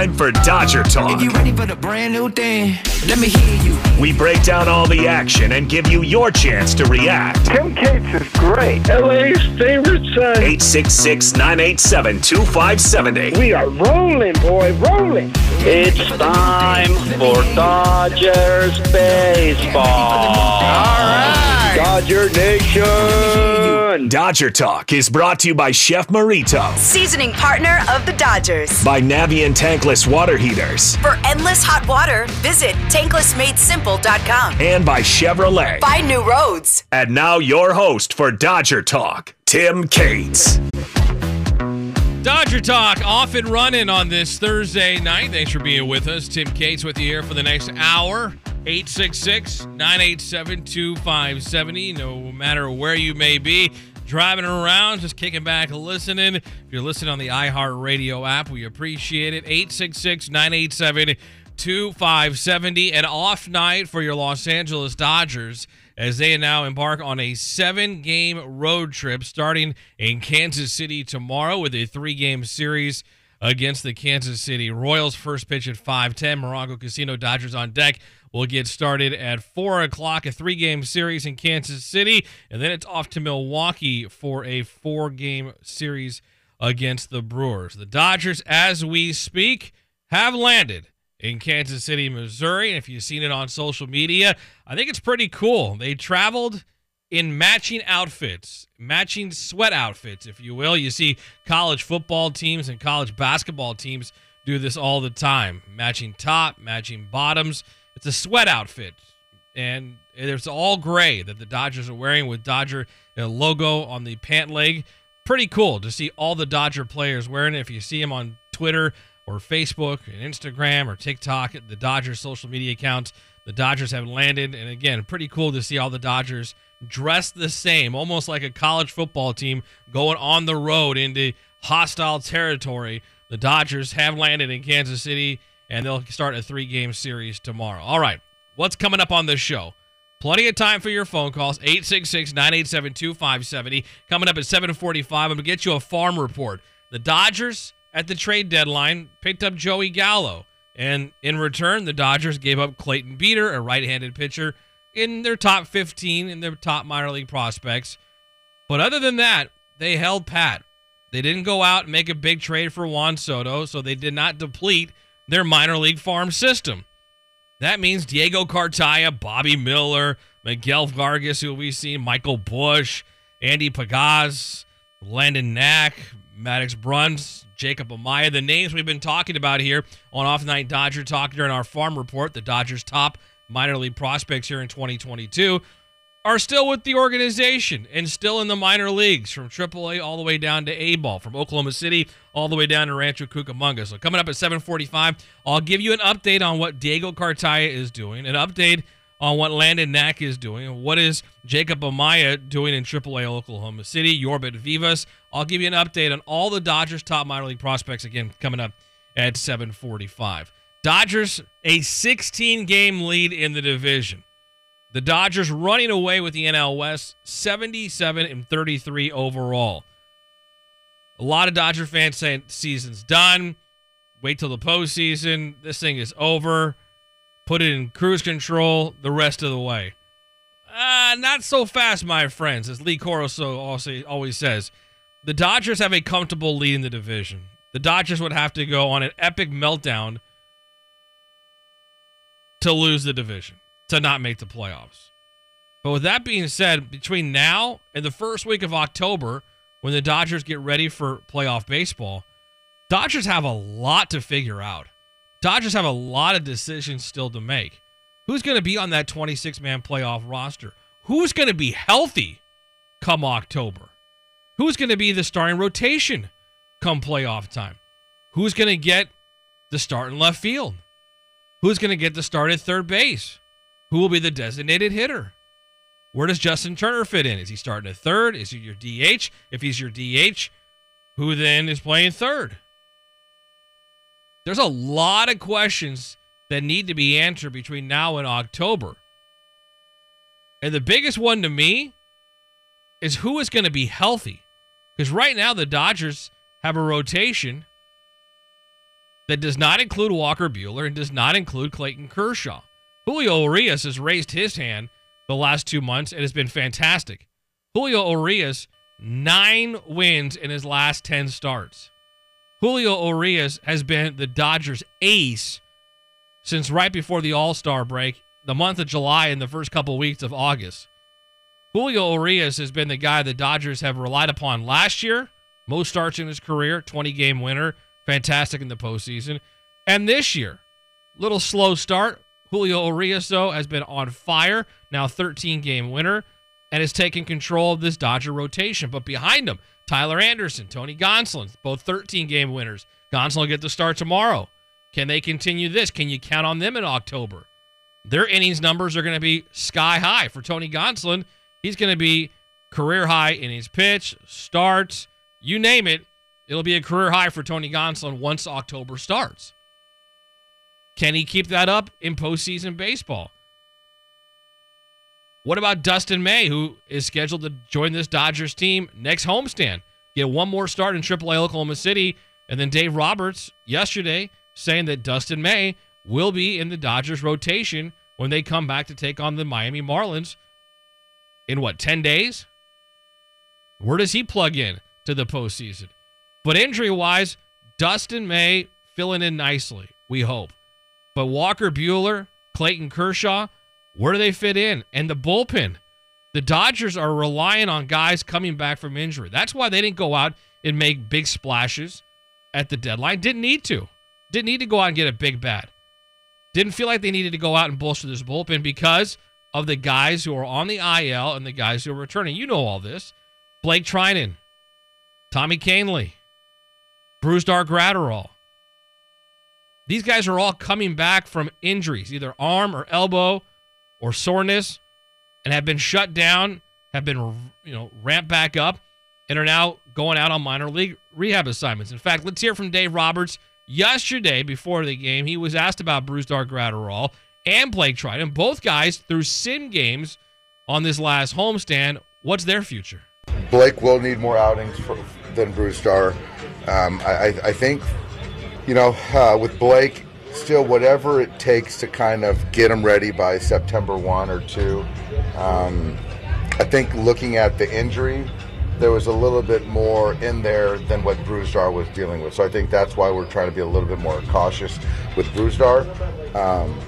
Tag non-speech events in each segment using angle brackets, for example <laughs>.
time for Dodger Talk. If you ready for the brand new thing, let me hear you. We break down all the action and give you your chance to react. Tim Cates is great. LA's favorite son. 866 987 2570. We are rolling, boy, rolling. It's time for Dodgers baseball. All right. Dodger Nation. Dodger Talk is brought to you by Chef Merito, Seasoning partner of the Dodgers. by Navien Tankless Water Heaters, For endless hot water, visit tanklessmadesimple.com. and by Chevrolet. Find new roads. And now your host for Dodger Talk, Tim Cates. Dodger Talk off and running on this Thursday night. Thanks for being with us. Tim Cates with you here for the next hour. 866 987 2570. No matter where you may be, driving around, just kicking back, listening. If you're listening on the iHeartRadio app, we appreciate it. 866 987 2570. An off night for your Los Angeles Dodgers as they now embark on a seven game road trip starting in Kansas City tomorrow with a three game series against the Kansas City Royals. First pitch at 5:10. Morongo Casino Dodgers on deck. Will get started at 4 o'clock, a three game series in Kansas City, and then it's off to Milwaukee for a four game series against the Brewers. The Dodgers, as we speak, have landed in Kansas City, Missouri. And if you've seen it on social media, I think it's pretty cool. They traveled in matching outfits, matching sweat outfits, if you will. You see college football teams and college basketball teams do this all the time matching top, matching bottoms. It's a sweat outfit. And it's all gray that the Dodgers are wearing with Dodger logo on the pant leg. Pretty cool to see all the Dodger players wearing it. If you see them on Twitter or Facebook and Instagram or TikTok, the Dodgers social media accounts, the Dodgers have landed. And again, pretty cool to see all the Dodgers dressed the same, almost like a college football team going on the road into hostile territory. The Dodgers have landed in Kansas City and they'll start a three game series tomorrow. All right, what's coming up on this show? Plenty of time for your phone calls. 866-987-2570. Coming up at 745, I'm going to get you a farm report. The Dodgers at the trade deadline picked up Joey Gallo. And in return, the Dodgers gave up Clayton Beeter, a right-handed pitcher, in their top 15 in their top minor league prospects. But other than that, they held pat. They didn't go out and make a big trade for Juan Soto, so they did not deplete their minor league farm system. That means Diego Cartaya, Bobby Miller, Miguel Vargas, who we've seen, Michael Busch, Andy Pages, Landon Knack, Maddox Bruns, Jacob Amaya, the names we've been talking about here on Off Night Dodger Talk during our farm report, the Dodgers' top minor league prospects here in 2022, are still with the organization and still in the minor leagues from AAA all the way down to A ball, from Oklahoma City all the way down to Rancho Cucamonga. So coming up at 7:45, I'll give you an update on what Diego Cartaya is doing, an update on what Landon Knack is doing, and what is Jacob Amaya doing in AAA Oklahoma City, Yorbit Vivas. I'll give you an update on all the Dodgers' top minor league prospects again coming up at 7:45. Dodgers a 16 game lead in the division. The Dodgers running away with the NL West 77 and 33 overall. A lot of Dodger fans saying season's done. Wait till the postseason. This thing is over. Put it in cruise control the rest of the way. Uh, not so fast, my friends, as Lee Corso also always says. The Dodgers have a comfortable lead in the division. The Dodgers would have to go on an epic meltdown to lose the division, to not make the playoffs. But with that being said, between now and the first week of October, when the Dodgers get ready for playoff baseball, Dodgers have a lot to figure out. Dodgers have a lot of decisions still to make. Who's going to be on that 26 man playoff roster? Who's going to be healthy come October? Who's going to be the starting rotation come playoff time? Who's going to get the start in left field? Who's going to get the start at third base? Who will be the designated hitter? Where does Justin Turner fit in? Is he starting at third? Is he your DH? If he's your DH, who then is playing third? There's a lot of questions that need to be answered between now and October. And the biggest one to me is who is going to be healthy. Because right now, the Dodgers have a rotation that does not include Walker Buehler and does not include Clayton Kershaw. Julio Urias has raised his hand the last two months and has been fantastic. Julio Urias, nine wins in his last 10 starts. Julio Urias has been the Dodgers' ace since right before the All Star break, the month of July and the first couple weeks of August. Julio Urias has been the guy the Dodgers have relied upon last year, most starts in his career, 20 game winner, fantastic in the postseason. And this year, little slow start. Julio Urias, though, has been on fire, now 13 game winner, and has taken control of this Dodger rotation. But behind him, Tyler Anderson, Tony Gonsolin, both 13 game winners. Gonsolin will get the start tomorrow. Can they continue this? Can you count on them in October? Their innings numbers are going to be sky high for Tony Gonsolin. He's going to be career high in his pitch, starts, you name it. It'll be a career high for Tony Gonsolin once October starts. Can he keep that up in postseason baseball? What about Dustin May, who is scheduled to join this Dodgers team next homestand? Get one more start in AAA Oklahoma City. And then Dave Roberts yesterday saying that Dustin May will be in the Dodgers rotation when they come back to take on the Miami Marlins in what, 10 days? Where does he plug in to the postseason? But injury wise, Dustin May filling in nicely, we hope. But Walker Buehler, Clayton Kershaw, where do they fit in? And the bullpen. The Dodgers are relying on guys coming back from injury. That's why they didn't go out and make big splashes at the deadline. Didn't need to. Didn't need to go out and get a big bat. Didn't feel like they needed to go out and bolster this bullpen because of the guys who are on the IL and the guys who are returning. You know all this. Blake Treinen, Tommy Kahnle, Brusdar Graterol. These guys are all coming back from injuries, either arm or elbow or soreness, and have been shut down, have been you know ramped back up, and are now going out on minor league rehab assignments. In fact, let's hear from Dave Roberts yesterday before the game. He was asked about Brusdar Graterol and Blake Treinen, both guys through sim games on this last homestand. What's their future? Blake will need more outings for, than Brusdar. Um, I, I, think, you know, uh, with Blake, still whatever it takes to kind of get him ready by September 1 or 2. Um, I think looking at the injury, there was a little bit more in there than what Brusdar was dealing with. So I think that's why we're trying to be a little bit more cautious with Brusdar. Um,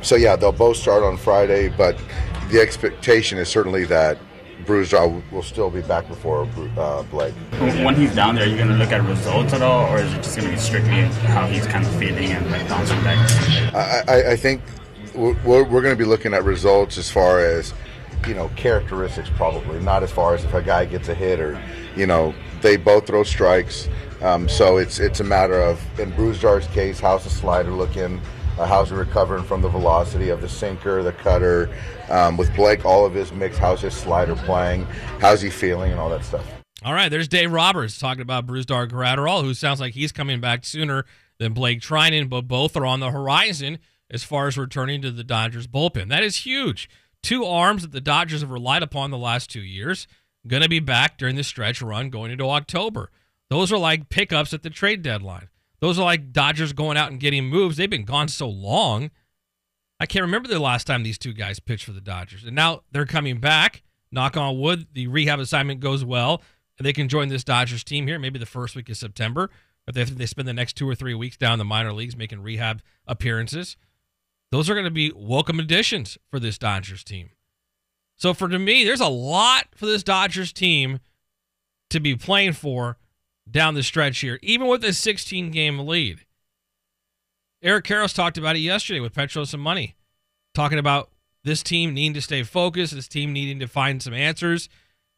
so yeah, they'll both start on Friday, but the expectation is certainly that Brusdar will still be back before uh, Blake. When he's down there, are you going to look at results at all, or is it just going to be strictly how he's kind of feeling and like bouncing back? I, I, I think we're, we're going to be looking at results as far as you know characteristics, probably not as far as if a guy gets a hit or you know they both throw strikes. Um, so it's it's a matter of in Brusdar's case, how's the slider looking? Uh, how's he recovering from the velocity of the sinker, the cutter? Um, with Blake, all of his mix, how's his slider playing? How's he feeling, and all that stuff. All right, there's Dave Roberts talking about Brusdar Graterol, who sounds like he's coming back sooner than Blake Treinen, but both are on the horizon as far as returning to the Dodgers bullpen. That is huge. Two arms that the Dodgers have relied upon the last two years, going to be back during the stretch run going into October. Those are like pickups at the trade deadline. Those are like Dodgers going out and getting moves. They've been gone so long. I can't remember the last time these two guys pitched for the Dodgers. And now they're coming back. Knock on wood, the rehab assignment goes well, and they can join this Dodgers team here, maybe the first week of September. If they, they spend the next two or three weeks down in the minor leagues making rehab appearances, those are going to be welcome additions for this Dodgers team. So for to me, there's a lot for this Dodgers team to be playing for down the stretch here, even with a 16 game lead. Eric Karros talked about it yesterday with Petros and Money, talking about this team needing to stay focused, this team needing to find some answers.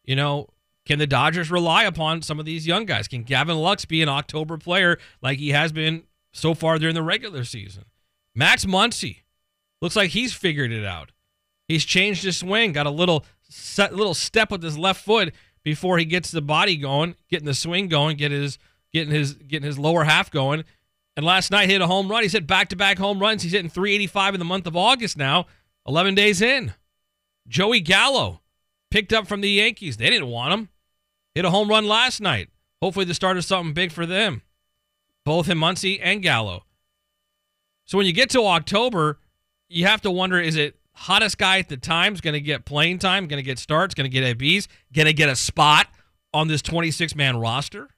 You know, can the Dodgers rely upon some of these young guys? Can Gavin Lux be an October player like he has been so far during the regular season? Max Muncy looks like he's figured it out. He's changed his swing, got a little little step with his left foot before he gets the body going, getting the swing going, get his getting his getting his lower half going. And last night hit a home run. He's hit back to back home runs. He's hitting 385 in the month of August now, 11 days in. Joey Gallo picked up from the Yankees. They didn't want him. Hit a home run last night. Hopefully the start of something big for them. both him, Muncy, and Gallo. So when you get to October, you have to wonder is it hottest guy at the time is going to get playing time, going to get starts, going to get ABs, going to get a spot on this 26 man roster?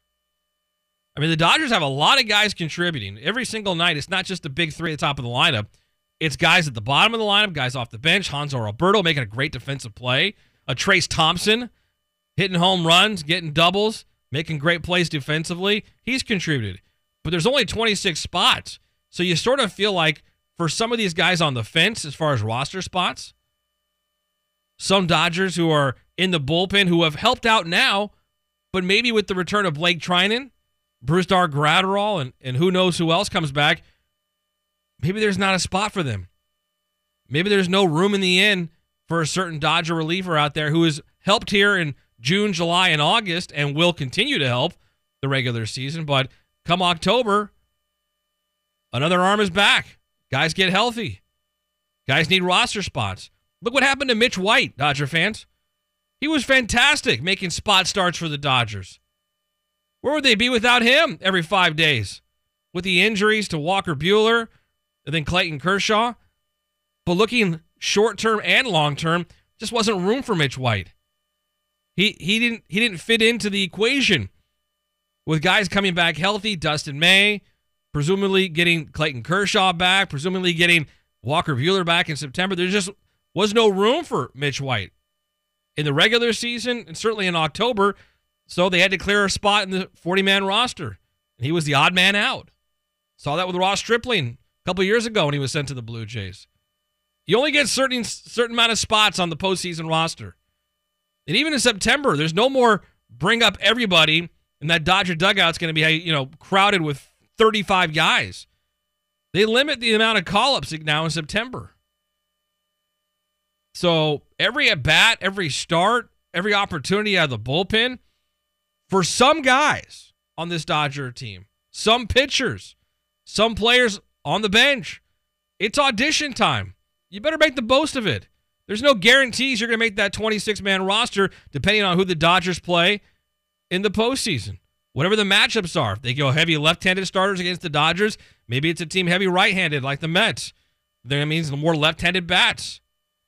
I mean, the Dodgers have a lot of guys contributing every single night. It's not just the big three at the top of the lineup. It's guys at the bottom of the lineup, guys off the bench. Hanser Alberto making a great defensive play. A Trayce Thompson hitting home runs, getting doubles, making great plays defensively. He's contributed. But there's only 26 spots. So you sort of feel like for some of these guys on the fence as far as roster spots, some Dodgers who are in the bullpen who have helped out now, but maybe with the return of Blake Treinen, Brusdar Graterol, and, and who knows who else comes back, maybe there's not a spot for them. Maybe there's no room in the inn for a certain Dodger reliever out there who has helped here in June, July, and August and will continue to help the regular season. But come October, another arm is back. Guys get healthy. Guys need roster spots. Look what happened to Mitch White, Dodger fans. He was fantastic making spot starts for the Dodgers. Where would they be without him every five days? With the injuries to Walker Buehler and then Clayton Kershaw. But looking short term and long term, just wasn't room for Mitch White. He he didn't he didn't fit into the equation with guys coming back healthy, Dustin May, presumably getting Clayton Kershaw back, presumably getting Walker Buehler back in September. There just was no room for Mitch White in the regular season and certainly in October. So they had to clear a spot in the 40 man roster. And he was the odd man out. Saw that with Ross Stripling a couple years ago when he was sent to the Blue Jays. You only get certain certain amount of spots on the postseason roster. And even in September, there's no more bring up everybody, and that Dodger dugout's going to be you know crowded with 35 guys. They limit the amount of call-ups now in September. So every at bat, every start, every opportunity out of the bullpen for some guys on this Dodger team, some pitchers, some players on the bench, it's audition time. You better make the most of it. There's no guarantees you're going to make that 26 man roster depending on who the Dodgers play in the postseason. Whatever the matchups are. If they go heavy left handed starters against the Dodgers, maybe it's a team heavy right handed like the Mets. That means more left handed bats.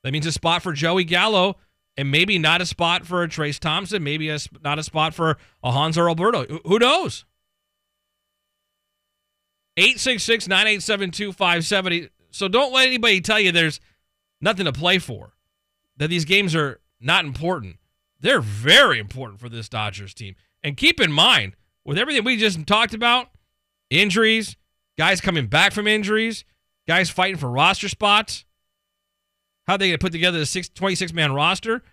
That means a spot for Joey Gallo and maybe not a spot for a Trayce Thompson, maybe a, not a spot for a Hanser Alberto. Who knows? 866 987 2570. So don't let anybody tell you there's nothing to play for, that these games are not important. They're very important for this Dodgers team. And keep in mind, with everything we just talked about injuries, guys coming back from injuries, guys fighting for roster spots, how they to put together the 26 man roster?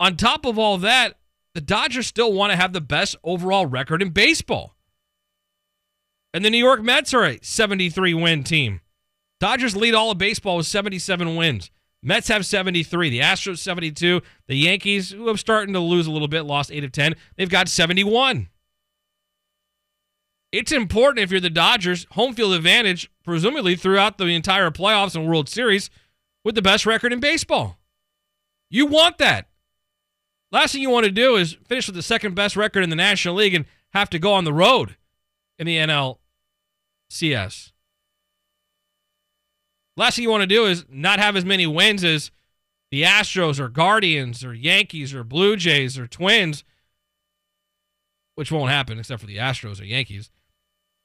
On top of all that, the Dodgers still want to have the best overall record in baseball. And the New York Mets are a 73 win team. Dodgers lead all of baseball with 77 wins. Mets have 73. The Astros 72. The Yankees, who have starting to lose a little bit, lost 8 of 10. They've got 71. It's important if you're the Dodgers, home field advantage, presumably throughout the entire playoffs and World Series with the best record in baseball. You want that. Last thing you want to do is finish with the second best record in the National League and have to go on the road in the NLCS. Last thing you want to do is not have as many wins as the Astros or Guardians or Yankees or Blue Jays or Twins, which won't happen except for the Astros or Yankees,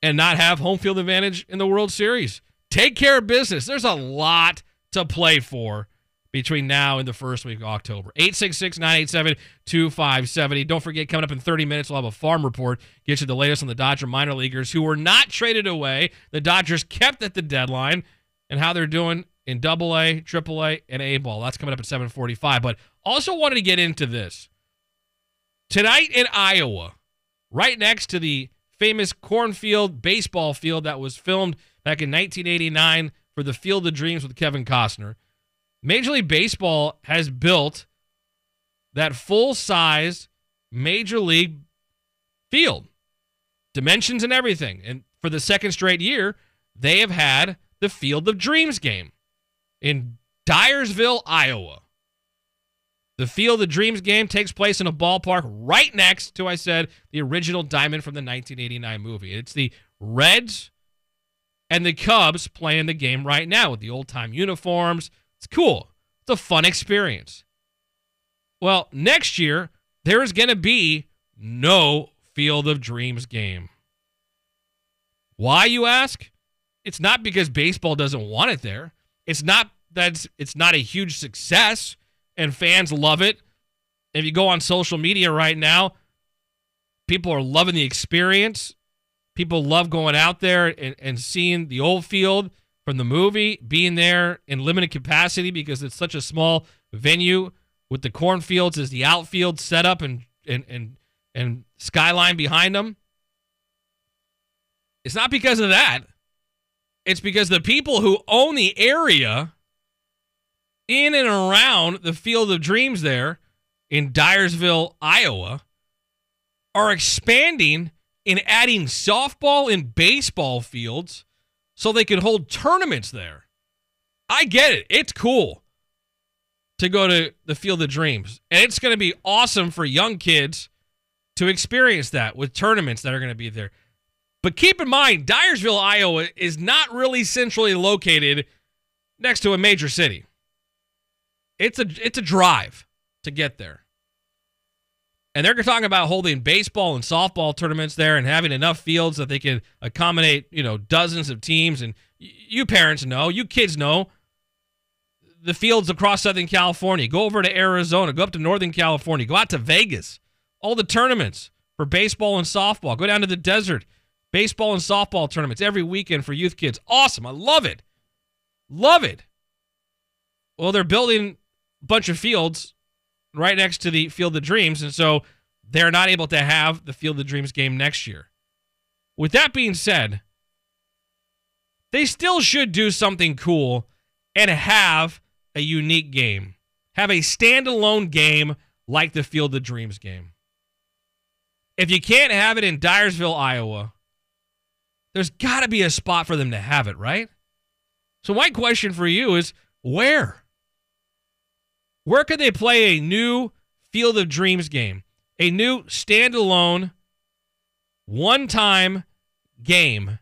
and not have home field advantage in the World Series. Take care of business. There's a lot to play for between now and the first week of October. 866 987 2570. Don't forget, coming up in 30 minutes, we'll have a farm report. Get you the latest on the Dodger minor leaguers who were not traded away. The Dodgers kept at the deadline and how they're doing in double A, triple A, and A ball. That's coming up at 745. But also wanted to get into this. Tonight in Iowa, right next to the famous cornfield baseball field that was filmed back in 1989 for the Field of Dreams with Kevin Costner. Major League Baseball has built that full size Major League field, dimensions and everything. And for the second straight year, they have had the Field of Dreams game in Dyersville, Iowa. The Field of Dreams game takes place in a ballpark right next to, I said, the original diamond from the 1989 movie. It's the Reds and the Cubs playing the game right now with the old time uniforms. It's cool. It's a fun experience. Well, next year, there is going to be no Field of Dreams game. Why, you ask? It's not because baseball doesn't want it there. It's not that it's not a huge success and fans love it. If you go on social media right now, people are loving the experience. People love going out there and, and seeing the old field from the movie, being there in limited capacity because it's such a small venue with the cornfields as the outfield set up and and and, and skyline behind them. It's not because of that. It's because the people who own the area in and around the Field of Dreams there in Dyersville, Iowa, are expanding and adding softball and baseball fields so they can hold tournaments there. I get it. It's cool to go to the Field of Dreams. And it's going to be awesome for young kids to experience that with tournaments that are going to be there. But keep in mind, Dyersville, Iowa is not really centrally located next to a major city. It's a it's a drive to get there. And they're talking about holding baseball and softball tournaments there and having enough fields that they can accommodate, you know, dozens of teams. And you parents know, you kids know, the fields across Southern California. Go over to Arizona, go up to Northern California, go out to Vegas. All the tournaments for baseball and softball. Go down to the desert. Baseball and softball tournaments every weekend for youth kids. Awesome. I love it. Love it. Well, they're building a bunch of fields right next to the Field of Dreams, and so they're not able to have the Field of Dreams game next year. With that being said, they still should do something cool and have a unique game. Have a standalone game like the Field of Dreams game. If you can't have it in Dyersville, Iowa, there's got to be a spot for them to have it, right? So, my question for you is where? Where could they play a new Field of Dreams game? A new standalone, one time game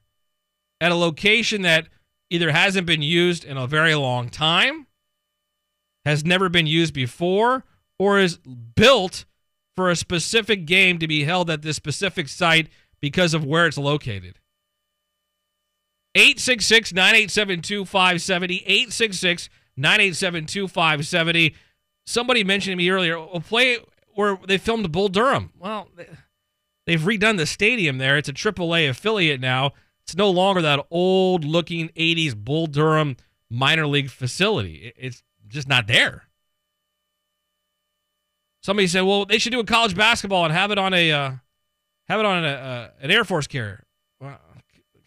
at a location that either hasn't been used in a very long time, has never been used before, or is built for a specific game to be held at this specific site because of where it's located. 866 987 2570. 866 987 2570 somebody mentioned to me earlier, a play where they filmed Bull Durham. Well, they've redone the stadium there. It's a AAA affiliate now. It's no longer that old looking 80s Bull Durham minor league facility. It's just not there. Somebody said, "Well, they should do a college basketball and have it on a uh, have it on a, uh, an Air Force carrier."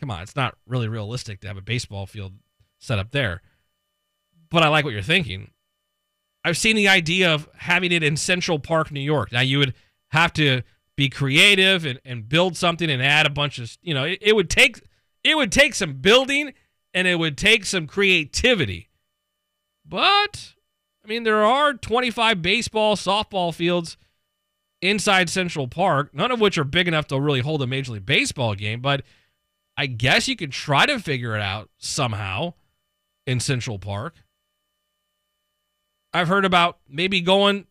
Come on, it's not really realistic to have a baseball field set up there. But I like what you're thinking. I've seen the idea of having it in Central Park, New York. Now you would have to be creative and, and build something and add a bunch of you know it, it would take it would take some building and it would take some creativity. But I mean there are 25 baseball, softball fields inside Central Park, none of which are big enough to really hold a Major League Baseball game, but I guess you could try to figure it out somehow in Central Park. I've heard about maybe going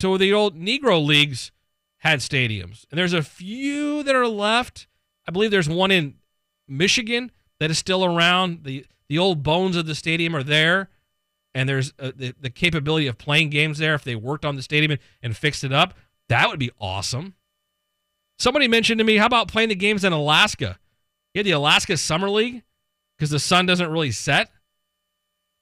to the old Negro leagues had stadiums. And there's a few that are left. I believe there's one in Michigan that is still around. The the old bones of the stadium are there. And there's uh, the, the capability of playing games there if they worked on the stadium and, and fixed it up. That would be awesome. Somebody mentioned to me, how about playing the games in Alaska? You had the Alaska Summer League because the sun doesn't really set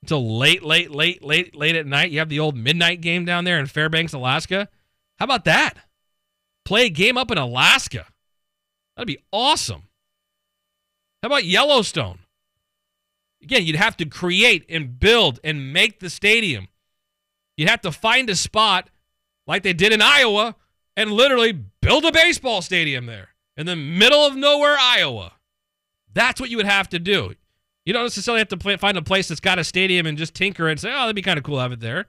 until late, late, late, late, late at night. You have the old midnight game down there in Fairbanks, Alaska. How about that? Play a game up in Alaska. That'd be awesome. How about Yellowstone? Again, you'd have to create and build and make the stadium. You'd have to find a spot like they did in Iowa and literally build a baseball stadium there in the middle of nowhere, Iowa. That's what you would have to do. You don't necessarily have to play, find a place that's got a stadium and just tinker and say, oh, that'd be kind of cool have it there.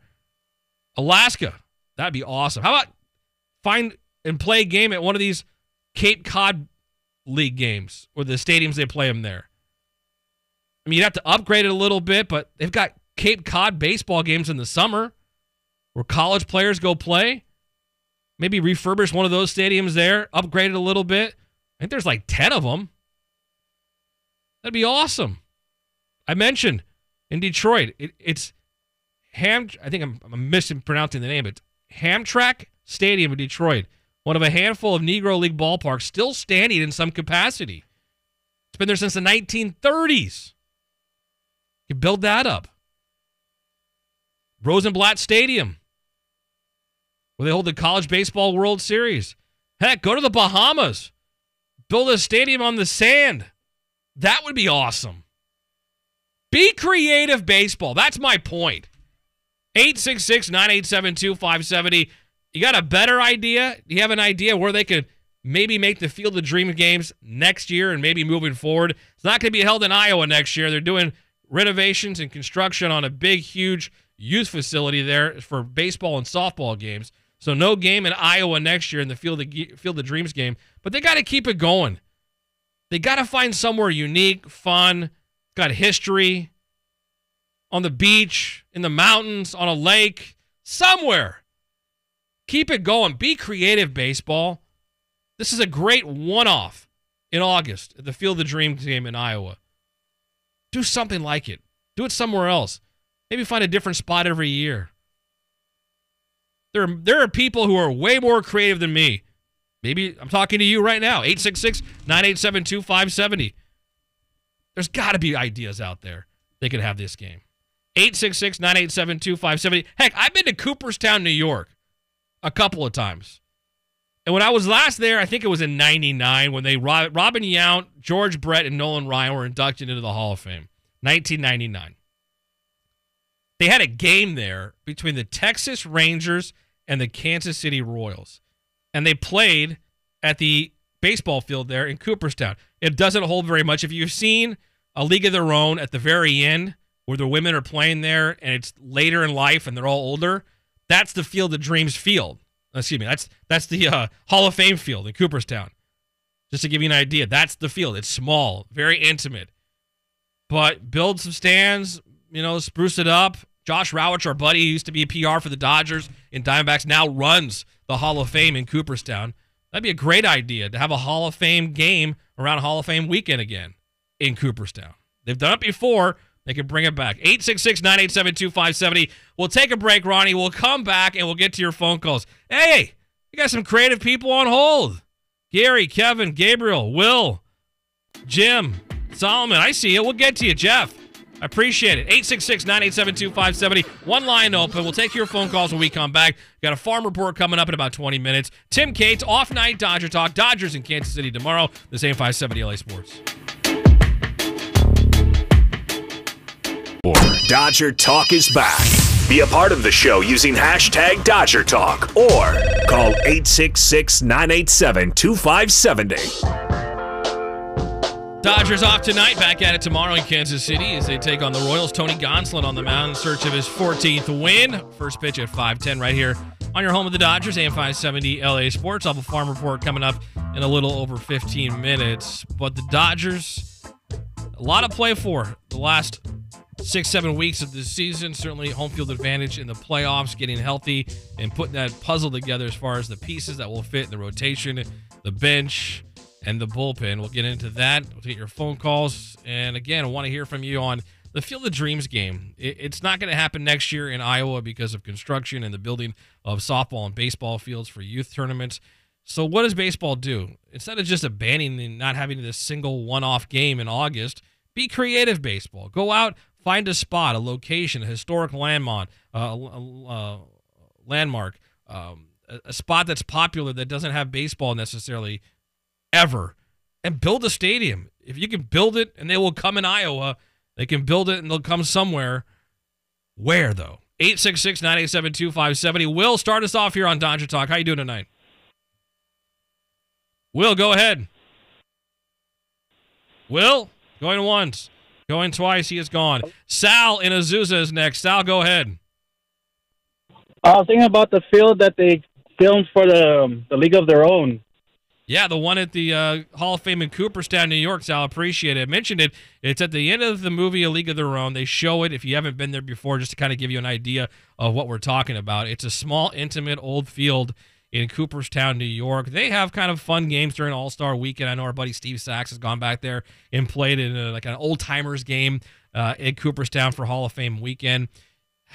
Alaska. That'd be awesome. How about find and play a game at one of these Cape Cod League games or the stadiums they play them there? I mean, you'd have to upgrade it a little bit, but they've got Cape Cod baseball games in the summer where college players go play. Maybe refurbish one of those stadiums there, upgrade it a little bit. I think there's like 10 of them. That'd be awesome. I mentioned in Detroit, it, it's Ham. I think I'm, I'm mispronouncing the name. It's Hamtramck Stadium in Detroit, one of a handful of Negro League ballparks still standing in some capacity. It's been there since the 1930s. You build that up. Rosenblatt Stadium, where they hold the College Baseball World Series. Heck, go to the Bahamas. Build a stadium on the sand. That would be awesome. Be creative, baseball. That's my point. 866 987 2570. You got a better idea? You have an idea where they could maybe make the Field of Dream games next year and maybe moving forward? It's not going to be held in Iowa next year. They're doing renovations and construction on a big, huge youth facility there for baseball and softball games. So no game in Iowa next year in the Field of, Field of Dreams game, but they got to keep it going. They got to find somewhere unique, fun, got history on the beach, in the mountains, on a lake, somewhere. Keep it going. Be creative, baseball. This is a great one off in August at the Field of Dreams game in Iowa. Do something like it. Do it somewhere else. Maybe find a different spot every year. There there are people who are way more creative than me. Maybe I'm talking to you right now. 866 987 2570. There's got to be ideas out there they could have this game. 866 987 2570. Heck, I've been to Cooperstown, New York a couple of times. And when I was last there, I think it was in 99 when they Robin Yount, George Brett, and Nolan Ryan were inducted into the Hall of Fame. 1999. They had a game there between the Texas Rangers and the Kansas City Royals. And they played at the baseball field there in Cooperstown. It doesn't hold very much. If you've seen a league of their own at the very end where the women are playing there and it's later in life and they're all older, that's the Field of Dreams field. Excuse me, that's that's the uh, Hall of Fame field in Cooperstown. Just to give you an idea, that's the field. It's small, very intimate, but build some stands, you know, spruce it up. Josh Rawitch, our buddy, used to be a PR for the Dodgers in Diamondbacks, now runs the Hall of Fame in Cooperstown. That'd be a great idea to have a Hall of Fame game around Hall of Fame weekend again in Cooperstown. They've done it before. They can bring it back. 866 987 2570. We'll take a break, Ronnie. We'll come back and we'll get to your phone calls. Hey, you got some creative people on hold. Gary, Kevin, Gabriel, Will, Jim, Solomon. I see you. We'll get to you, Jeff. I appreciate it. 866 987 2570. One line open. We'll take your phone calls when we come back. Got a farm report coming up in about 20 minutes. Tim Cates, off night Dodger Talk. Dodgers in Kansas City tomorrow. The same 570 LA Sports. Dodger Talk is back. Be a part of the show using hashtag Dodger Talk or call 866 987 2570. Dodgers off tonight, back at it tomorrow in Kansas City as they take on the Royals. Tony Gonsolin on the mound in search of his 14th win. First pitch at 5:10 right here on your home of the Dodgers, AM 570 LA Sports. I'll have a farm report coming up in a little over 15 minutes. But the Dodgers, a lot of play for the last six, seven weeks of the season. Certainly home field advantage in the playoffs, getting healthy and putting that puzzle together as far as the pieces that will fit in the rotation, the bench and the bullpen. We'll get into that. We'll take your phone calls. And again, I want to hear from you on the Field of Dreams game. It's not going to happen next year in Iowa because of construction and the building of softball and baseball fields for youth tournaments. So, what does baseball do? Instead of just abandoning and not having this single one off game in August, be creative, baseball. Go out, find a spot, a location, a historic landmark, uh, uh, landmark um, a, a spot that's popular that doesn't have baseball necessarily ever and build a stadium. If you can build it and they will come in Iowa, they can build it and they'll come somewhere. Where though? 866 987 2570. Will, start us off here on Dodger Talk. How you doing tonight? Will, go ahead. Will, going once, going twice. He is gone. Sal in Azusa is next. Sal, go ahead. I was thinking about the field that they filmed for the um, the League of Their Own. Yeah, the one at the uh, Hall of Fame in Cooperstown, New York. Sal, appreciate it. I mentioned it. It's at the end of the movie A League of Their Own. They show it if you haven't been there before, just to kind of give you an idea of what we're talking about. It's a small, intimate, old field in Cooperstown, New York. They have kind of fun games during All Star Weekend. I know our buddy Steve Sax has gone back there and played in a, like an old timers game uh, at Cooperstown for Hall of Fame weekend.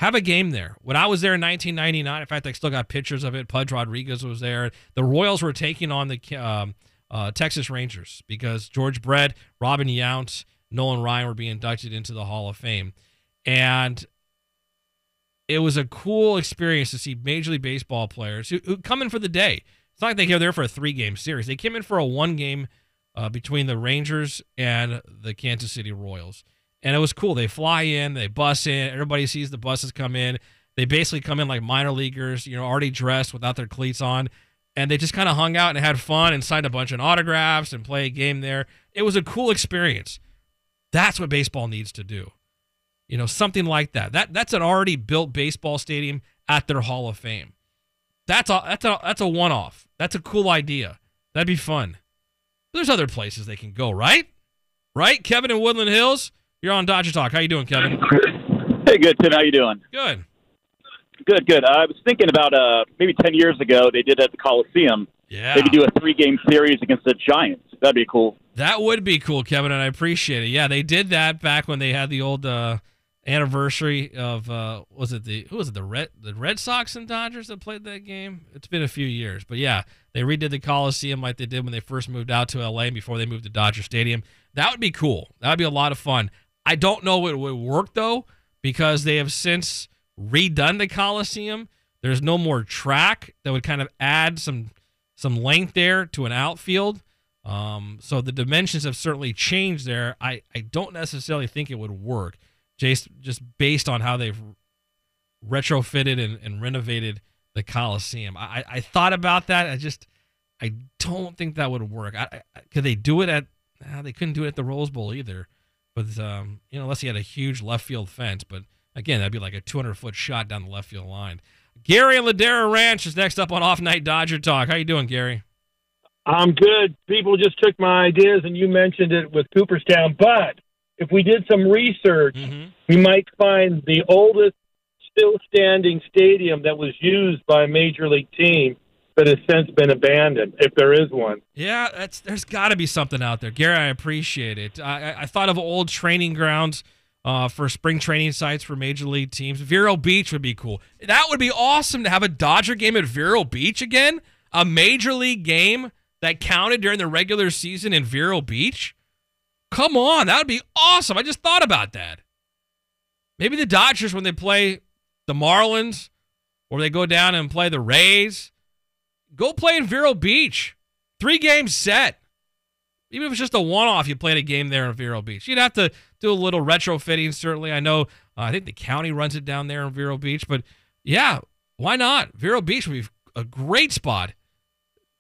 Have a game there. When I was there in 1999, in fact, I still got pictures of it. Pudge Rodriguez was there. The Royals were taking on the um, uh, Texas Rangers because George Brett, Robin Yount, Nolan Ryan were being inducted into the Hall of Fame. And it was a cool experience to see Major League Baseball players who, who come in for the day. It's not like they came there for a three game series. They came in for a one game uh, between the Rangers and the Kansas City Royals. And it was cool. They fly in, they bus in, everybody sees the buses come in. They basically come in like minor leaguers, you know, already dressed without their cleats on. And they just kind of hung out and had fun and signed a bunch of autographs and play a game there. It was a cool experience. That's what baseball needs to do. You know, something like that. That that's an already built baseball stadium at their Hall of Fame. That's a that's a that's a one off. That's a cool idea. That'd be fun. There's other places they can go, right? Right? Kevin in Woodland Hills. You're on Dodger Talk. How you doing, Kevin? <laughs> Hey, good, Tim. How you doing? Good. Good, good. I was thinking about uh, maybe ten years ago they did at the Coliseum. Yeah. Maybe do a three-game series against the Giants. That'd be cool. That would be cool, Kevin, and I appreciate it. Yeah, they did that back when they had the old uh, anniversary of uh, was it the who was it the Red the Red Sox and Dodgers that played that game? It's been a few years, but yeah, they redid the Coliseum like they did when they first moved out to LA before they moved to Dodger Stadium. That would be cool. That would be a lot of fun. I don't know it would work though because they have since redone the Coliseum. There's no more track that would kind of add some some length there to an outfield. Um, so the dimensions have certainly changed there. I, I don't necessarily think it would work just just based on how they've retrofitted and, and renovated the Coliseum. I, I thought about that. I just I don't think that would work. I, I, could they do it at? Uh, they couldn't do it at the Rose Bowl either. But um, you know, unless he had a huge left field fence. But again, that'd be like a 200 foot shot down the left field line. Gary Ladera Ranch is next up on Off Night Dodger Talk. How you doing, Gary? I'm good. People just took my ideas, and you mentioned it with Cooperstown. But if we did some research, we might find the oldest still standing stadium that was used by a major league team that has since been abandoned, if there is one. Yeah, that's there's got to be something out there, Gary. I appreciate it. I, I- thought of old training grounds uh, for spring training sites for major league teams. Vero Beach would be cool. That would be awesome to have a Dodger game at Vero Beach again. A major league game that counted during the regular season in Vero Beach. Come on, that would be awesome. I just thought about that. Maybe the Dodgers when they play the Marlins or they go down and play the Rays, go play in Vero Beach. Three games set. Even if it's just a one off, you played a game there in Vero Beach. You'd have to do a little retrofitting, certainly. I know, uh, I think the county runs it down there in Vero Beach, but yeah, why not? Vero Beach would be a great spot.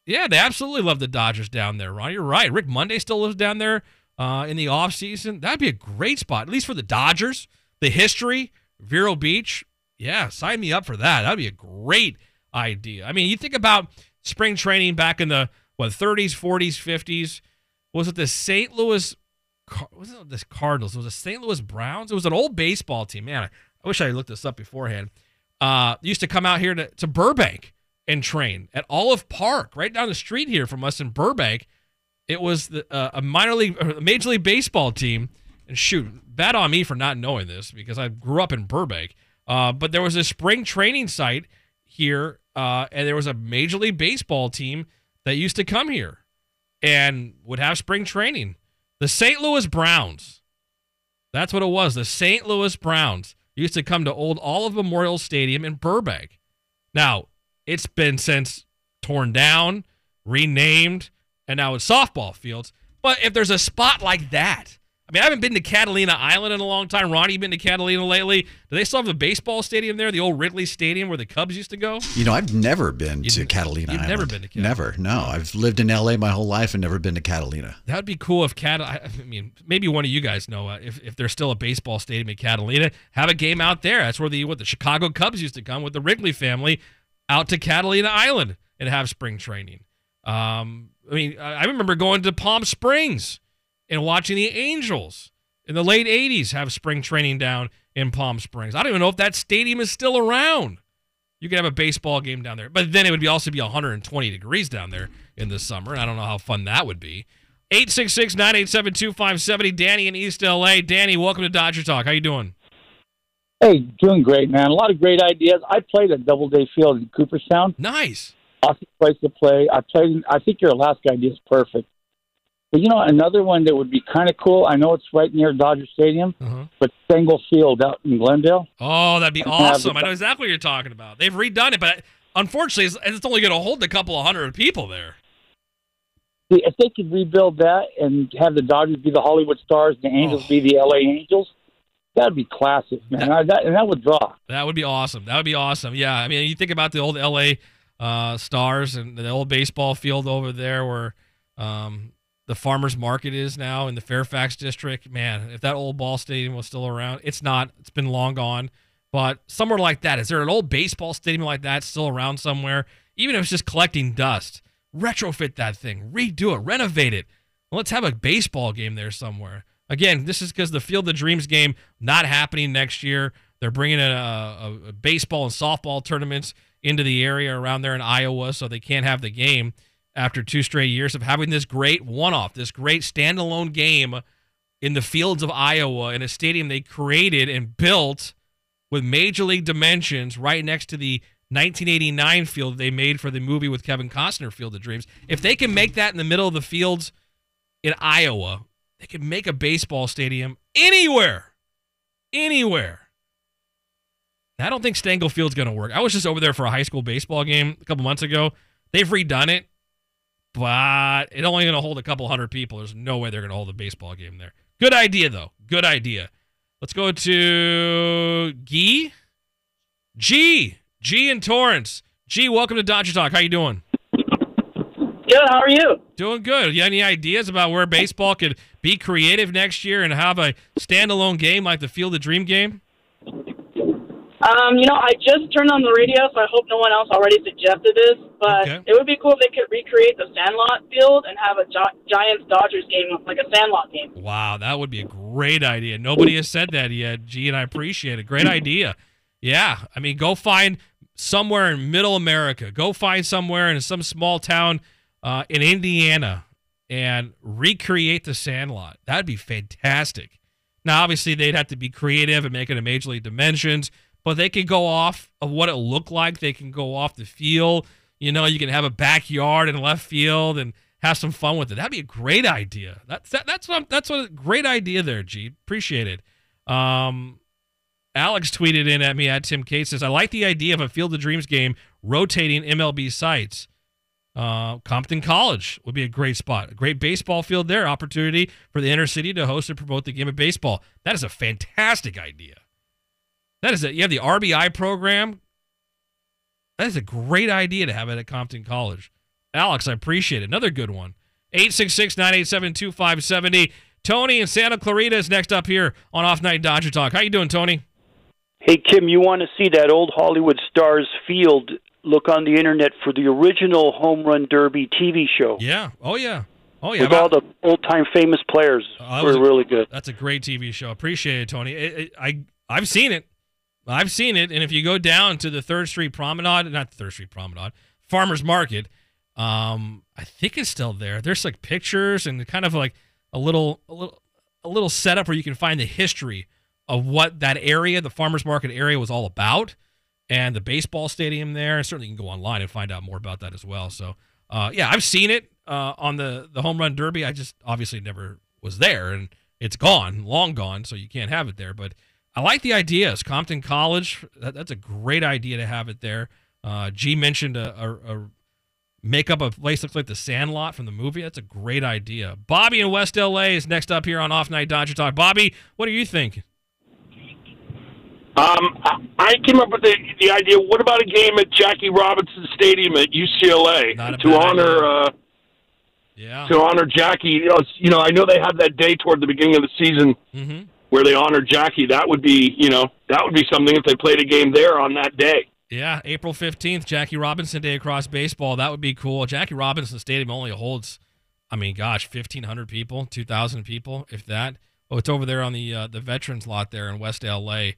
Yeah, they absolutely love the Dodgers down there, Ron. You're right. Rick Monday still lives down there uh, in the offseason. That'd be a great spot, at least for the Dodgers. The history, Vero Beach. Yeah, sign me up for that. That'd be a great idea. I mean, you think about spring training back in the what 30s, 40s, 50s. Was it the St. Louis? Was it the Cardinals? Was it the St. Louis Browns? It was an old baseball team. Man, I, I wish I looked this up beforehand. Uh, used to come out here to, to Burbank and train at Olive Park, right down the street here from us in Burbank. It was the, uh, a minor league, major league baseball team. And shoot, bad on me for not knowing this because I grew up in Burbank. Uh, but there was a spring training site here, uh, and there was a major league baseball team that used to come here and would have spring training. The St. Louis Browns. That's what it was. The St. Louis Browns used to come to Old Olive Memorial Stadium in Burbank. Now, it's been since torn down, renamed, and now it's softball fields. But if there's a spot like that, I mean, I haven't been to Catalina Island in a long time. Ronnie, you been to Catalina lately? Do they still have the baseball stadium there, the old Wrigley Stadium where the Cubs used to go? You know, I've never been to Catalina you've Island. never been to Catalina. Never. No, I've lived in LA my whole life and never been to Catalina. That would be cool if Cat. I mean, maybe one of you guys know uh, if, if there's still a baseball stadium in Catalina, have a game out there. That's where the what the Chicago Cubs used to come with the Wrigley family out to Catalina Island and have spring training. Um, I mean, I remember going to Palm Springs and watching the Angels in the late '80s have spring training down in Palm Springs. I don't even know if that stadium is still around. You could have a baseball game down there, but then it would be also be 120 degrees down there in the summer. And I don't know how fun that would be. 866 987 2570. Danny in East LA. Danny, welcome to Dodger Talk. How you doing? Hey, doing great, man. A lot of great ideas. I played at Doubleday Field in Cooperstown. Nice. Awesome place to play. I played. I think your Alaska idea is perfect. But you know, another one that would be kind of cool. I know it's right near Dodger Stadium, but Stengel Field out in Glendale. Oh, that'd be awesome. I know exactly what you're talking about. They've redone it, but unfortunately, it's, it's only going to hold a couple of hundred people there. See, If they could rebuild that and have the Dodgers be the Hollywood Stars, and the Angels be the LA Angels, that'd be classic, man. I, that, and that would draw. That would be awesome. That would be awesome. Yeah, I mean, you think about the old LA uh, Stars and the old baseball field over there where um, the farmers market is now in the Fairfax district. Man, if that old ball stadium was still around, it's not. It's been long gone. But somewhere like that, is there an old baseball stadium like that still around somewhere? Even if it's just collecting dust, retrofit that thing, redo it, renovate it. Let's have a baseball game there somewhere. Again, this is because the Field of Dreams game not happening next year. They're bringing a, a, a baseball and softball tournaments into the area around there in Iowa, so they can't have the game after two straight years of having this great one-off, this great standalone game in the fields of Iowa in a stadium they created and built with major league dimensions right next to the 1989 field they made for the movie with Kevin Costner, Field of Dreams. If they can make that in the middle of the fields in Iowa, they can make a baseball stadium anywhere. Anywhere. I don't think Stengel Field's going to work. I was just over there for a high school baseball game a couple months ago. They've redone it, but it's only going to hold a couple hundred people. There's no way they're going to hold a baseball game there. Good idea, though. Good idea. Let's go to Gee. G. G in Torrance. G, welcome to Dodger Talk. How you doing? Good. How are you? Doing good. You any ideas about where baseball could be creative next year and have a standalone game like the Field of Dream game? Um, you know, I just turned on the radio, so I hope no one else already suggested this. But Okay. it would be cool if they could recreate the Sandlot field and have a Gi- Giants Dodgers game like a Sandlot game. Wow, that would be a great idea. Nobody has said that yet, G, and I appreciate it. Great idea. Yeah, I mean, go find somewhere in Middle America. Go find somewhere in some small town uh, in Indiana and recreate the Sandlot. That'd be fantastic. Now, obviously, they'd have to be creative and make it a major league dimensions, but they can go off of what it looked like. They can go off the field. You know, you can have a backyard and left field and have some fun with it. That'd be a great idea. That's that, that's what I'm, that's what a great idea there, G. Appreciate it. Um, Alex tweeted in at me at Tim Cates says, I like the idea of a Field of Dreams game rotating MLB sites. Uh, Compton College would be a great spot. A great baseball field there. Opportunity for the inner city to host and promote the game of baseball. That is a fantastic idea. That is it. You have the RBI program. That is a great idea to have it at Compton College. Alex, I appreciate it. Another good one. 866 987 2570. Tony in Santa Clarita is next up here on Off Night Dodger Talk. How you doing, Tony? Hey, Kim, you want to see that old Hollywood Stars field? Look on the internet for the original Home Run Derby TV show. Yeah. Oh, yeah. Oh, yeah. With all the old time famous players. Oh, that were was a- really good. That's a great TV show. Appreciate it, Tony. It, it, I I've seen it. I've seen it. And if you go down to the Third Street Promenade, not Third Street Promenade, Farmers Market, um, I think it's still there. There's like pictures and kind of like a little a little a little setup where you can find the history of what that area, the Farmers Market area, was all about, and the baseball stadium there. And certainly you can go online and find out more about that as well. So, uh, yeah, I've seen it uh, on the the home run derby. I just obviously never was there, and it's gone, long gone, so you can't have it there. But I like the ideas. Compton College, that, that's a great idea to have it there. Uh, G mentioned a, a, a make up a place looks like the Sandlot from the movie. That's a great idea. Bobby in West LA is next up here on Off Night Dodger Talk. Bobby, what do you think? Um, I- came up with the, the idea. What about a game at Jackie Robinson Stadium at UCLA to honor uh, Yeah. to honor Jackie? You know, you know, I know they have that day toward the beginning of the season Mhm. Where they honor Jackie. That would be, you know, that would be something if they played a game there on that day. Yeah, April 15th, Jackie Robinson Day across baseball. That would be cool. Jackie Robinson Stadium only holds, I mean, gosh, 1,500 people, 2,000 people, if that. Oh, it's over there on the uh, the veterans lot there in West LA,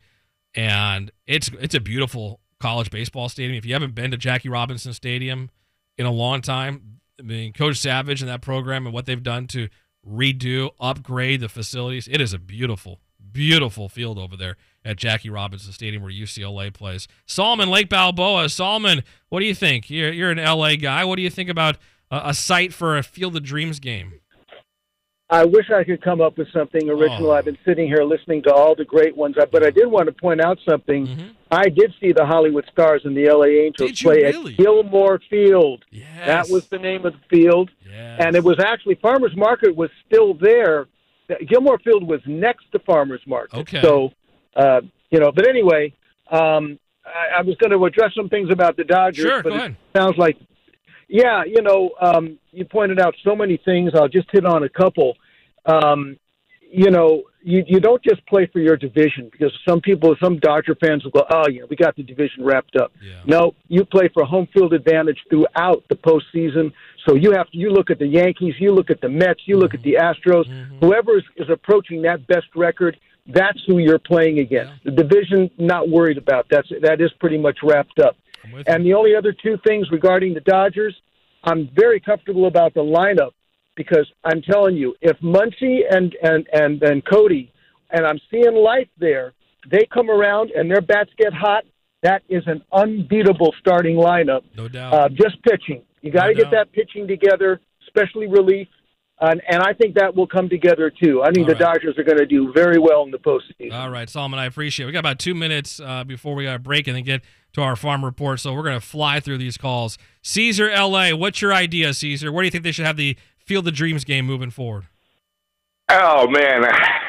and it's it's a beautiful college baseball stadium. If you haven't been to Jackie Robinson Stadium in a long time, I mean, Coach Savage and that program and what they've done to redo, upgrade the facilities, it is a beautiful, beautiful field over there at Jackie Robinson Stadium where UCLA plays. Solomon Lake Balboa. Solomon, what do you think? You're, you're an LA guy. What do you think about a, a site for a Field of Dreams game? I wish I could come up with something original. Oh. I've been sitting here listening to all the great ones, but I did want to point out something. Mm-hmm. I did see the Hollywood Stars and the LA Angels play really? at Gilmore Field. Yes. That was the name of the field. And it was actually Farmers Market was still there. Gilmore Field was next to Farmers Market. Okay. So, uh, you know, but anyway, um, I, I was going to address some things about the Dodgers. Sure, but it sounds like, yeah, you know, um, you pointed out so many things. I'll just hit on a couple. Um, you know, you you don't just play for your division because some people, some Dodger fans will go, oh, yeah, we got the division wrapped up. No, you play for home field advantage throughout the postseason. So you have to you look at the Yankees, you look at the Mets, you look at the Astros. Whoever is, is approaching that best record, that's who you're playing against. The division, not worried about. That's that is pretty much wrapped up. And the only other two things regarding the Dodgers, I'm very comfortable about the lineup because I'm telling you, if Muncy and and and and Cody, and I'm seeing life there, they come around and their bats get hot. That is an unbeatable starting lineup. No doubt. Uh, just pitching. You got to No get doubt. that pitching together, especially relief. And, and I think that will come together too. I think All the right. Dodgers are going to do very well in the postseason. All right, Solomon, I appreciate it. We got about two minutes uh, before we got a break and then get to our farm report. So we're going to fly through these calls. Caesar LA, what's your idea, Caesar? Where do you think they should have the Field of Dreams game moving forward? Oh man,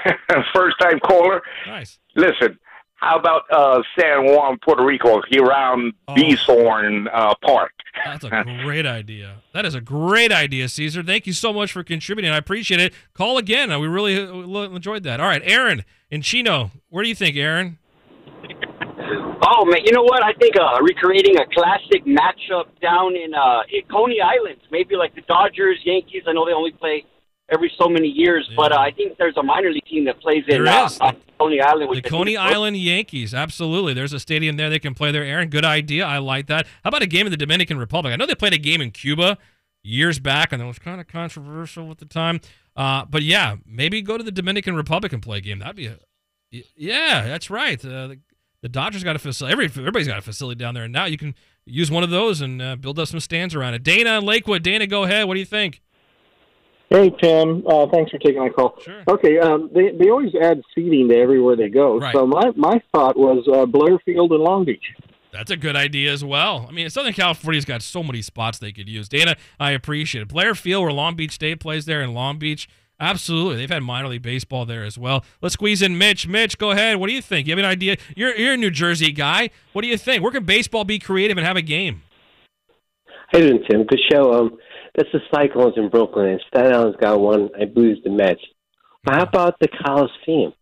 <laughs> first time caller. Nice. Listen, how about uh, San Juan, Puerto Rico, around Oh. Bithorn uh, Park? That's a great idea. That is a great idea, Caesar. Thank you so much for contributing. I appreciate it. Call again. Uh, We really uh, enjoyed that. All right, Aaron in Chino. Where do you think, Aaron? Oh man, you know what? I think uh, recreating a classic matchup down in uh, in Coney Island, maybe like the Dodgers, Yankees. I know they only play every so many years, but uh, I think there's a minor league team that plays in There uh, uh, Coney Island. The Which I think Coney is- Island Yankees. Absolutely. There's a stadium there they can play there. Aaron, good idea. I like that. How about a game in the Dominican Republic? I know they played a game in Cuba years back, and it was kind of controversial at the time. Uh, but yeah, maybe go to the Dominican Republic and play a game. That'd be a. Yeah, that's right. Uh, the, the Dodgers got a facility. Every, everybody's got a facility down there, and now you can use one of those and uh, build up some stands around it. Dana in Lakewood. Dana, go ahead. What do you think? Hey Tim, uh, thanks for taking my call. Sure. Okay, um, they they always add seating to everywhere they go. Right. So my my thought was uh, Blair Field in Long Beach. That's a good idea as well. I mean, Southern California's got so many spots they could use. Dana, I appreciate it. Blair Field, where Long Beach State plays there in Long Beach. Absolutely. They've had minor league baseball there as well. Let's squeeze in Mitch. Mitch, go ahead. What do you think? You have an idea? You're, you're a New Jersey guy. What do you think? Where can baseball be creative and have a game? How you doing, Tim? Good show. Um, that's the Cyclones in Brooklyn, and Staten Island's got one. I blues the Mets. But how about the Coliseum?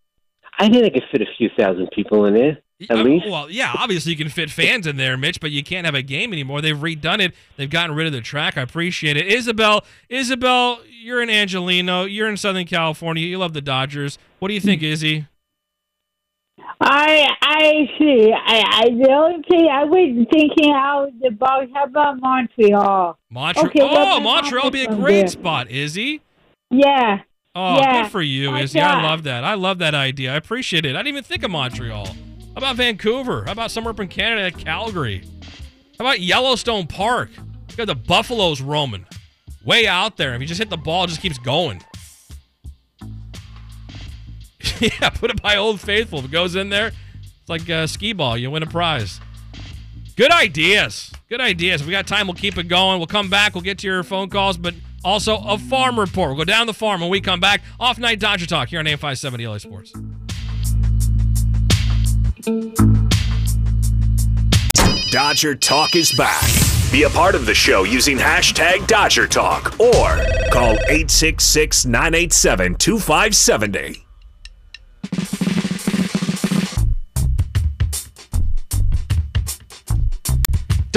I think I could fit a few thousand people in there, at Uh, least. Well, yeah, obviously you can fit fans in there, Mitch, but you can't have a game anymore. They've redone it. They've gotten rid of the track. I appreciate it. Isabel, Isabel, you're in Angelino. You're in Southern California. You love the Dodgers. What do you think, <laughs> Izzy? I I see. I, I the only thing I was thinking out about how about Montreal? Montreal. Okay, oh, Montreal would be a great there. spot, Izzy. Yeah. Oh, yeah. good for you, I Izzy. I love that. I love that idea. I appreciate it. I didn't even think of Montreal. How about Vancouver? How about somewhere up in Canada, Calgary? How about Yellowstone Park? You got the Buffaloes roaming way out there. If you just hit the ball, it just keeps going. <laughs> yeah, put it by Old Faithful. If it goes in there, it's like uh, skee ball. You win a prize. Good ideas. Good ideas. If we got time, we'll keep it going. We'll come back. We'll get to your phone calls, but also a farm report. We'll go down the farm when we come back. Off night Dodger Talk here on AM 570 LA Sports. Dodger Talk is back. Be a part of the show using hashtag Dodger Talk or call 866 987 2570.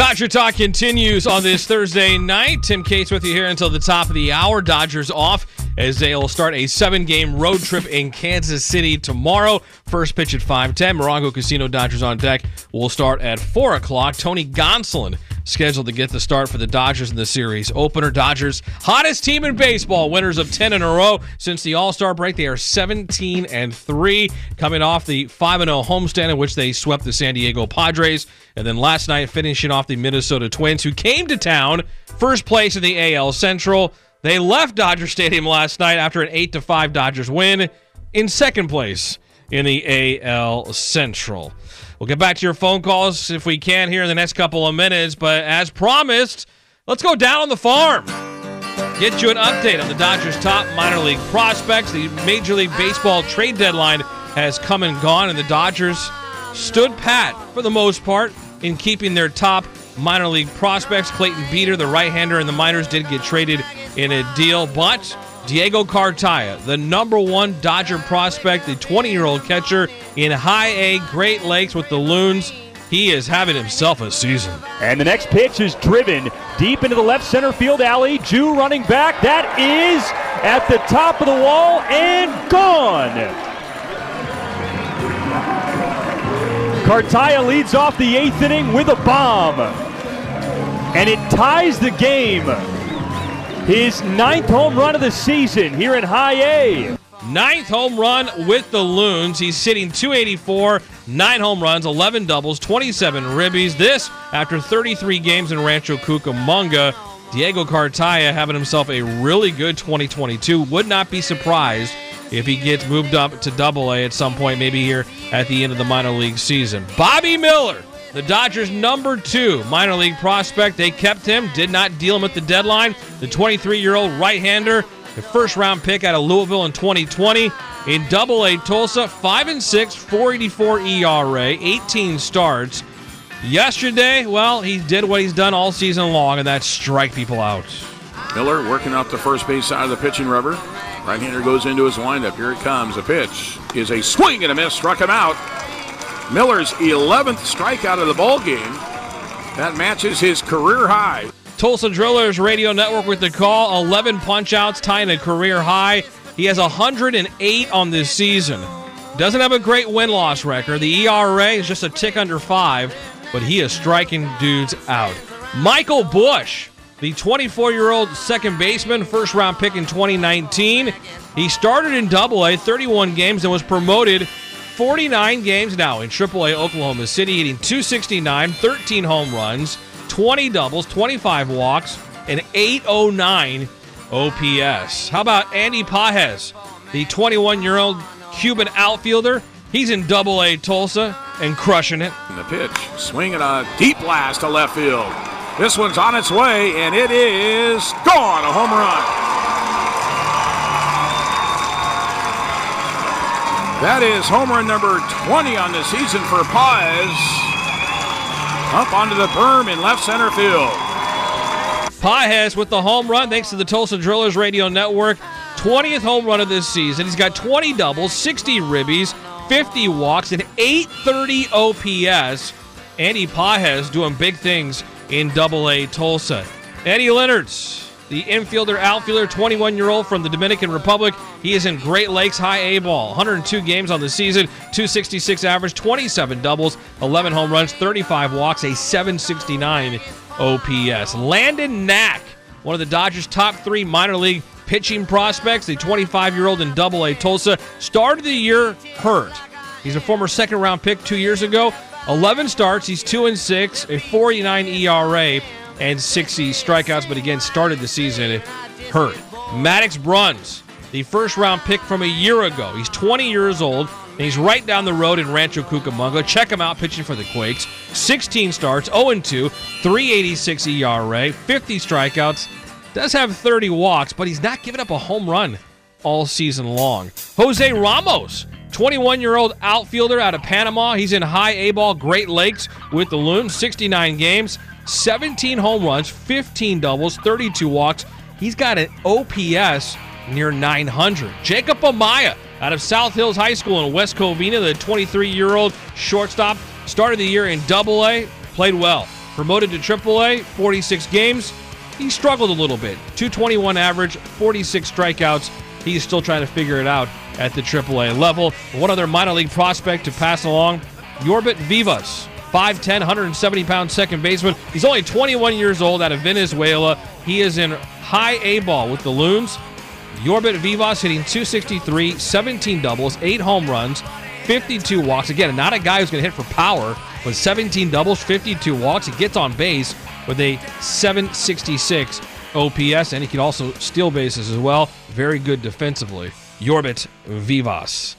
Dodger Talk continues on this Thursday night. Tim Cates with you here until the top of the hour. Dodgers off as they'll start a seven-game road trip in Kansas City tomorrow. First pitch at 5:10. Morongo Casino Dodgers on deck will start at 4 o'clock. Tony Gonsolin scheduled to get the start for the Dodgers in the series opener. Dodgers, hottest team in baseball, winners of 10 in a row since the All-Star break. They are 17 and 3, coming off the 5 0 homestand in which they swept the San Diego Padres, and then last night finishing off the Minnesota Twins, who came to town first place in the AL Central. They left Dodger Stadium last night after an 8 to 5 Dodgers win in second place in the AL Central. We'll get back to your phone calls if we can here in the next couple of minutes, but as promised, let's go down on the farm. Get you an update on the Dodgers' top minor league prospects. The Major League Baseball trade deadline has come and gone, and the Dodgers stood pat for the most part in keeping their top minor league prospects. Clayton Beeter, the right hander in the minors, did get traded in a deal, but Diego Cartaya, the number one Dodger prospect, the 20 year old catcher in high A Great Lakes with the Loons. He is having himself a season. And the next pitch is driven deep into the left center field alley. Jew running back. That is at the top of the wall and gone. Cartaya leads off the eighth inning with a bomb. And it ties the game. His ninth home run of the season here in high A. Ninth home run with the Loons. He's sitting 284, nine home runs, 11 doubles, 27 ribbies. This after 33 games in Rancho Cucamonga. Diego Cartaya having himself a really good 2022. Would not be surprised if he gets moved up to double A at some point, maybe here at the end of the minor league season. Bobby Miller, the Dodgers' number two minor league prospect. They kept him, did not deal him at the deadline. The 23 year old right hander, the first round pick out of Louisville in 2020. In double A Tulsa, 5 and 6, 484 ERA, 18 starts. Yesterday, well, he did what he's done all season long, and that's strike people out. Miller working off the first base side of the pitching rubber. Right hander goes into his windup. Here it comes. The pitch is a swing and a miss. Struck him out. Miller's 11th strikeout of the ball game. That matches his career high. Tulsa Drillers Radio Network with the call. 11 punchouts, tying a career high. He has 108 on this season. Doesn't have a great win loss record. The ERA is just a tick under five, but he is striking dudes out. Michael Busch, the 24 year old second baseman, first round pick in 2019. He started in Double A, 31 games, and was promoted 49 games now in AAA Oklahoma City, hitting 269, 13 home runs, 20 doubles, 25 walks, and 809 OPS. How about Andy Pages, the 21 year old Cuban outfielder? He's in Double A Tulsa and crushing it. And the pitch, swinging a deep blast to left field. This one's on its way, and it is gone. A home run. That is home run number 20 on the season for Pages. Up onto the berm in left center field. Pages with the home run, thanks to the Tulsa Drillers Radio Network. 20th home run of this season. He's got 20 doubles, 60 ribbies, 50 walks, and 830 OPS. Andy Pages doing big things in Double A Tulsa. Eddie Leonards, the infielder, outfielder, 21 year old from the Dominican Republic. He is in Great Lakes High A ball. 102 games on the season, 266 average, 27 doubles, 11 home runs, 35 walks, a 769 OPS. Landon Knack, one of the Dodgers' top three minor league pitching prospects, the 25 year old in Double A Tulsa, started the year hurt. He's a former second round pick two years ago. 11 starts, he's 2 and 6, a 49 ERA, and 60 strikeouts, but again, started the season hurt. Maddux Bruns, the first round pick from a year ago. He's 20 years old, and he's right down the road in Rancho Cucamonga. Check him out pitching for the Quakes. 16 starts, 0 2, 386 ERA, 50 strikeouts. Does have 30 walks, but he's not giving up a home run all season long. Jose Ramos, 21 year old outfielder out of Panama. He's in high A ball Great Lakes with the Loons, 69 games, 17 home runs, 15 doubles, 32 walks. He's got an OPS near 900. Jacob Amaya out of South Hills High School in West Covina, the 23 year old shortstop, started the year in Double A, played well. Promoted to Triple A, 46 games. He struggled a little bit. 221 average, 46 strikeouts. He's still trying to figure it out at the AAA level. One other minor league prospect to pass along, Yorbit Vivas. 5'10, 170 pound second baseman. He's only 21 years old out of Venezuela. He is in high A ball with the Loons. Yorbit Vivas hitting 263, 17 doubles, 8 home runs, 52 walks. Again, not a guy who's going to hit for power, but 17 doubles, 52 walks. He gets on base with a 766 OPS, and he can also steal bases as well. Very good defensively. Yorbit Vivas.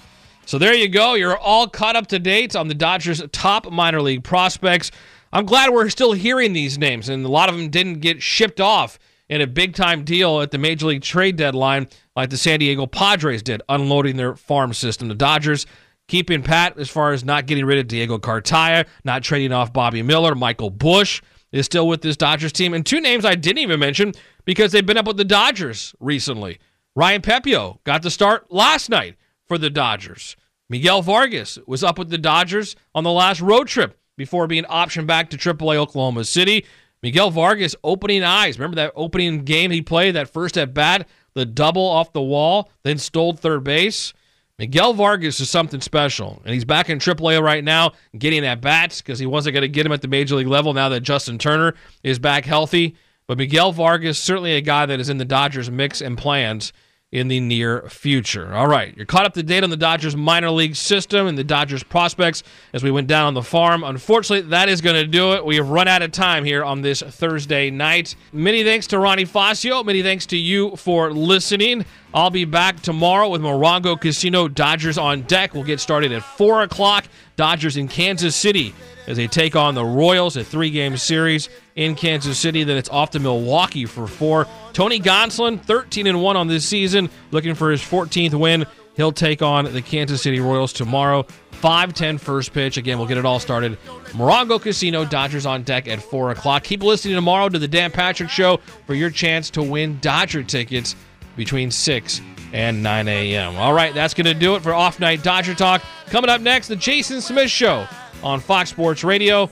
So there you go. You're all caught up to date on the Dodgers' top minor league prospects. I'm glad we're still hearing these names, and a lot of them didn't get shipped off in a big time deal at the Major League trade deadline like the San Diego Padres did, unloading their farm system. The Dodgers keeping pat as far as not getting rid of Diego Cartaya, not trading off Bobby Miller. Michael Busch is still with this Dodgers team. And two names I didn't even mention because they've been up with the Dodgers recently. Ryan Pepiot got the start last night for the Dodgers. Miguel Vargas was up with the Dodgers on the last road trip before being optioned back to AAA Oklahoma City. Miguel Vargas opening eyes. Remember that opening game he played, that first at bat, the double off the wall, then stole third base? Miguel Vargas is something special, and he's back in AAA right now, getting at bats because he wasn't going to get him at the major league level now that Justin Turner is back healthy. But Miguel Vargas certainly a guy that is in the Dodgers mix and plans in the near future. All right, you're caught up to date on the Dodgers minor league system and the Dodgers prospects as we went down on the farm. Unfortunately, that is going to do it. We have run out of time here on this Thursday night. Many thanks to Ronnie Fascio. Many thanks to you for listening. I'll be back tomorrow with Morongo Casino Dodgers on deck. We'll get started at 4 o'clock. Dodgers in Kansas City as they take on the Royals, a three game series in Kansas City. Then it's off to Milwaukee for four. Tony Gonsolin, 13 and 1 on this season, looking for his 14th win. He'll take on the Kansas City Royals tomorrow. 5-10 first pitch. Again, we'll get it all started. Morongo Casino, Dodgers on deck at 4 o'clock. Keep listening tomorrow to the Dan Patrick Show for your chance to win Dodger tickets between 6 and 9 a.m. All right, that's going to do it for Off Night Dodger Talk. Coming up next, the Jason Smith Show on Fox Sports Radio.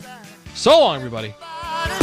So long, everybody.